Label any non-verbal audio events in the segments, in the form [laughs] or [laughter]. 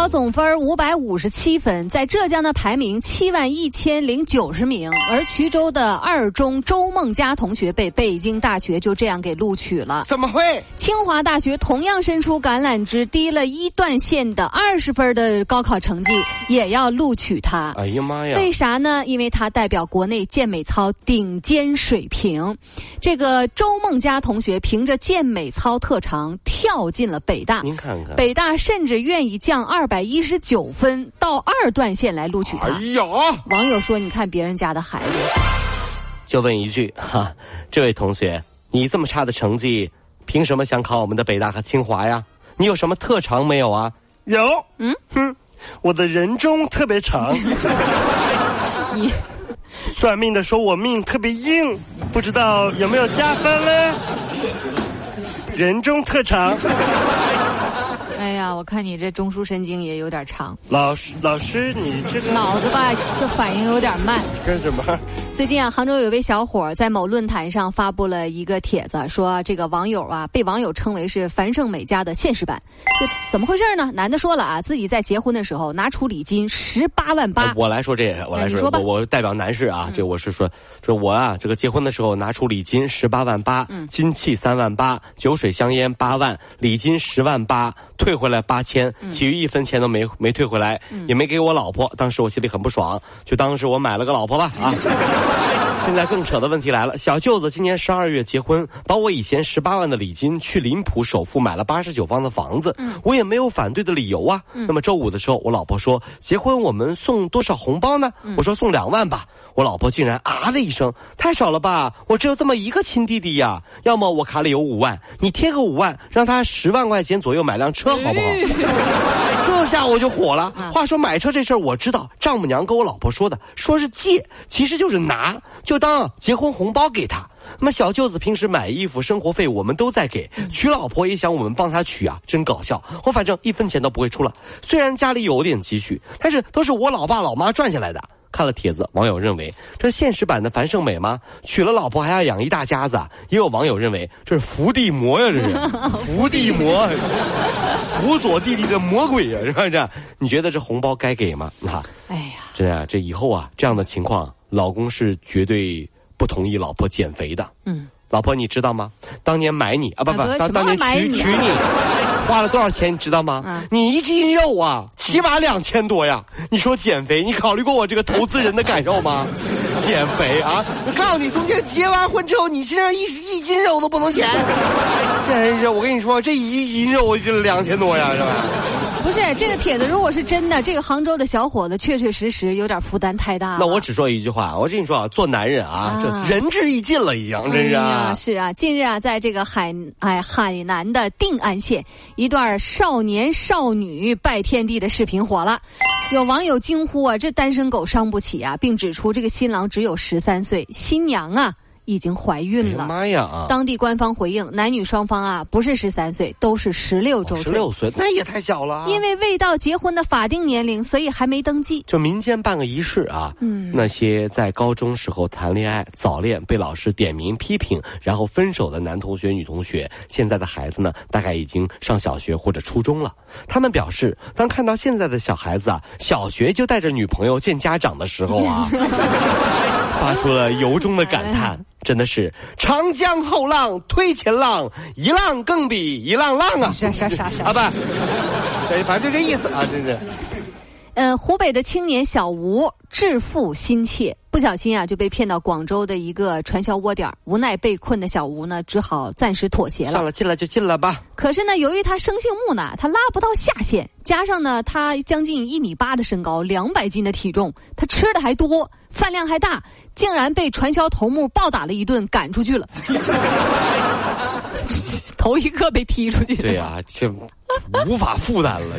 高考总分五百五十七分，在浙江的排名七万一千零九十名，而衢州的二中周梦佳同学被北京大学就这样给录取了。怎么会？清华大学同样伸出橄榄枝，低了一段线的二十分的高考成绩也要录取他。哎呀妈呀！为啥呢？因为他代表国内健美操顶尖水平。这个周梦佳同学凭着健美操特长跳进了北大。您看看，北大甚至愿意降二百一十九分到二段线来录取他。哎呀！网友说：“你看别人家的孩子。”就问一句哈，这位同学，你这么差的成绩，凭什么想考我们的北大和清华呀？你有什么特长没有啊？有，嗯哼，我的人中特别长。[laughs] 你算命的说我命特别硬，不知道有没有加分呢？人中特长。我看你这中枢神经也有点长。老师，老师，你这个脑子吧，这反应有点慢。干什么？最近啊，杭州有位小伙在某论坛上发布了一个帖子，说这个网友啊，被网友称为是樊胜美家的现实版。就怎么回事呢？男的说了啊，自己在结婚的时候拿出礼金十八万八。我来说这个，我来说，我我代表男士啊，这我是说，说我啊，这个结婚的时候拿出礼金十八万八，金器三万八，酒水香烟八万，礼金十万八。退回来八千，其余一分钱都没没退回来，也没给我老婆。当时我心里很不爽，就当时我买了个老婆吧啊！[laughs] 现在更扯的问题来了，小舅子今年十二月结婚，把我以前十八万的礼金去林浦首付买了八十九方的房子，我也没有反对的理由啊。那么周五的时候，我老婆说结婚我们送多少红包呢？我说送两万吧。我老婆竟然啊的一声，太少了吧！我只有这么一个亲弟弟呀，要么我卡里有五万，你贴个五万，让他十万块钱左右买辆车好不好？[laughs] 这下我就火了。话说买车这事儿我知道，丈母娘跟我老婆说的，说是借，其实就是拿，就当结婚红包给他。那么小舅子平时买衣服、生活费我们都在给，娶老婆也想我们帮他娶啊，真搞笑。我反正一分钱都不会出了，虽然家里有点积蓄，但是都是我老爸老妈赚下来的。看了帖子，网友认为这是现实版的樊胜美吗？娶了老婆还要养一大家子。也有网友认为这是伏地魔呀，这是 [laughs] 伏地魔，辅佐弟弟的魔鬼呀，是不是？你觉得这红包该给吗？啊，哎呀，真的，这以后啊，这样的情况，老公是绝对不同意老婆减肥的。嗯，老婆你知道吗？当年买你啊，不不，当当年娶娶你。花了多少钱你知道吗？你一斤肉啊，起码两千多呀！你说减肥，你考虑过我这个投资人的感受吗？[laughs] 减肥啊！我告诉你，从这结完婚之后，你身上一一斤肉都不能减。真是，我跟你说，这一一肉就两千多呀，是吧？不是这个帖子，如果是真的，这个杭州的小伙子确确实实有点负担太大了。那我只说一句话，我跟你说啊，做男人啊，这仁至义尽了，已经真是啊。是啊，近日啊，在这个海哎海南的定安县，一段少年少女拜天地的视频火了，有网友惊呼啊，这单身狗伤不起啊，并指出这个新郎只有十三岁，新娘啊。已经怀孕了，妈呀！当地官方回应，男女双方啊不是十三岁，都是十六周岁。十六岁那也太小了。因为未到结婚的法定年龄，所以还没登记。就民间办个仪式啊。嗯。那些在高中时候谈恋爱、早恋被老师点名批评，然后分手的男同学、女同学，现在的孩子呢，大概已经上小学或者初中了。他们表示，当看到现在的小孩子啊，小学就带着女朋友见家长的时候啊。[laughs] 发出了由衷的感叹，真的是长江后浪推前浪，一浪更比一浪浪啊！啥啥啥啥啊不，对，反正就这意思啊，这是。嗯，湖北的青年小吴致富心切，不小心啊就被骗到广州的一个传销窝点无奈被困的小吴呢，只好暂时妥协了。算了，进来就进来吧。可是呢，由于他生性木讷，他拉不到下线，加上呢他将近一米八的身高，两百斤的体重，他吃的还多，饭量还大，竟然被传销头目暴打了一顿，赶出去了。[laughs] 头一个被踢出去。对呀，这无法负担了。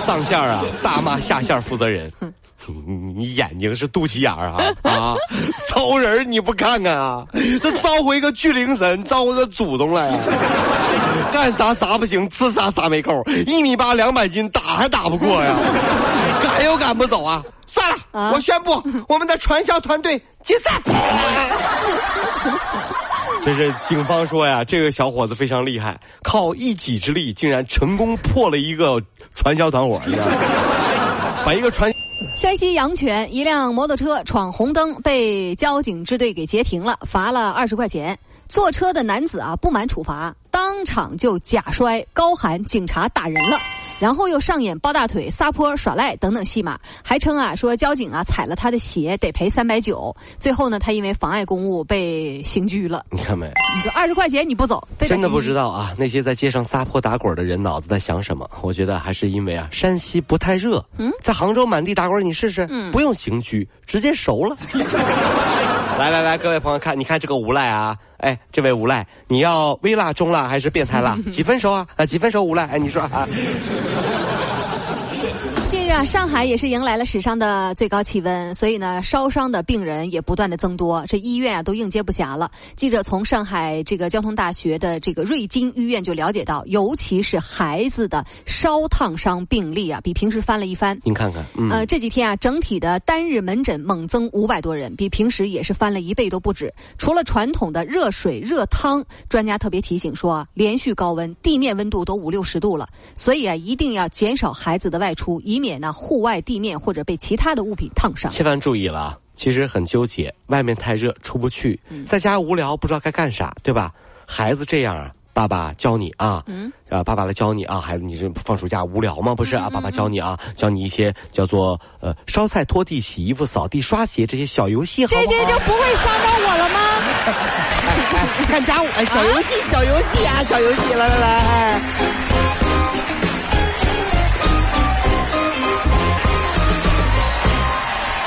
上线啊，大骂下线负责人。你你眼睛是肚脐眼儿啊啊！[laughs] 招人你不看看啊？这招回个巨灵神，招回个祖宗来啊！干啥啥不行，吃啥啥没够，一米八两百斤，打还打不过呀？赶又赶不走啊？算了，我宣布我们的传销团队解散。这是警方说呀，这个小伙子非常厉害，靠一己之力竟然成功破了一个传销团伙，把一个传。山西阳泉一辆摩托车闯红灯，被交警支队给截停了，罚了二十块钱。坐车的男子啊，不满处罚，当场就假摔，高喊“警察打人了”。然后又上演抱大腿、撒泼、耍赖等等戏码，还称啊说交警啊踩了他的鞋得赔三百九。最后呢，他因为妨碍公务被刑拘了。你看没？你说二十块钱你不走，真的不知道啊！那些在街上撒泼打滚的人脑子在想什么？我觉得还是因为啊，山西不太热。嗯，在杭州满地打滚，你试试，不用刑拘，直接熟了。来来来，各位朋友看，你看这个无赖啊！哎，这位无赖，你要微辣、中辣还是变态辣？[laughs] 几分熟啊？啊，几分熟无赖？哎，你说啊？近日啊，上海也是迎来了史上的最高气温，所以呢，烧伤的病人也不断的增多，这医院啊都应接不暇了。记者从上海这个交通大学的这个瑞金医院就了解到，尤其是孩子的烧烫伤病例啊，比平时翻了一番。您看看，呃，这几天啊，整体的单日门诊猛增五百多人，比平时也是翻了一倍都不止。除了传统的热水热汤，专家特别提醒说，连续高温，地面温度都五六十度了，所以啊，一定要减少孩子的外出，以免呢户外地面或者被其他的物品烫伤。千万注意了，其实很纠结，外面太热出不去，在家无聊不知道该干啥，对吧？孩子这样啊，爸爸教你啊，嗯，啊，爸爸来教你啊，孩子，你这放暑假无聊吗？不是啊，爸爸教你啊，教你一些叫做呃烧菜、拖地、洗衣服、扫地、刷鞋这些小游戏，这些就不会伤到我了吗？[laughs] 干家务，哎，小游戏，小游戏啊，小游戏，来来来。各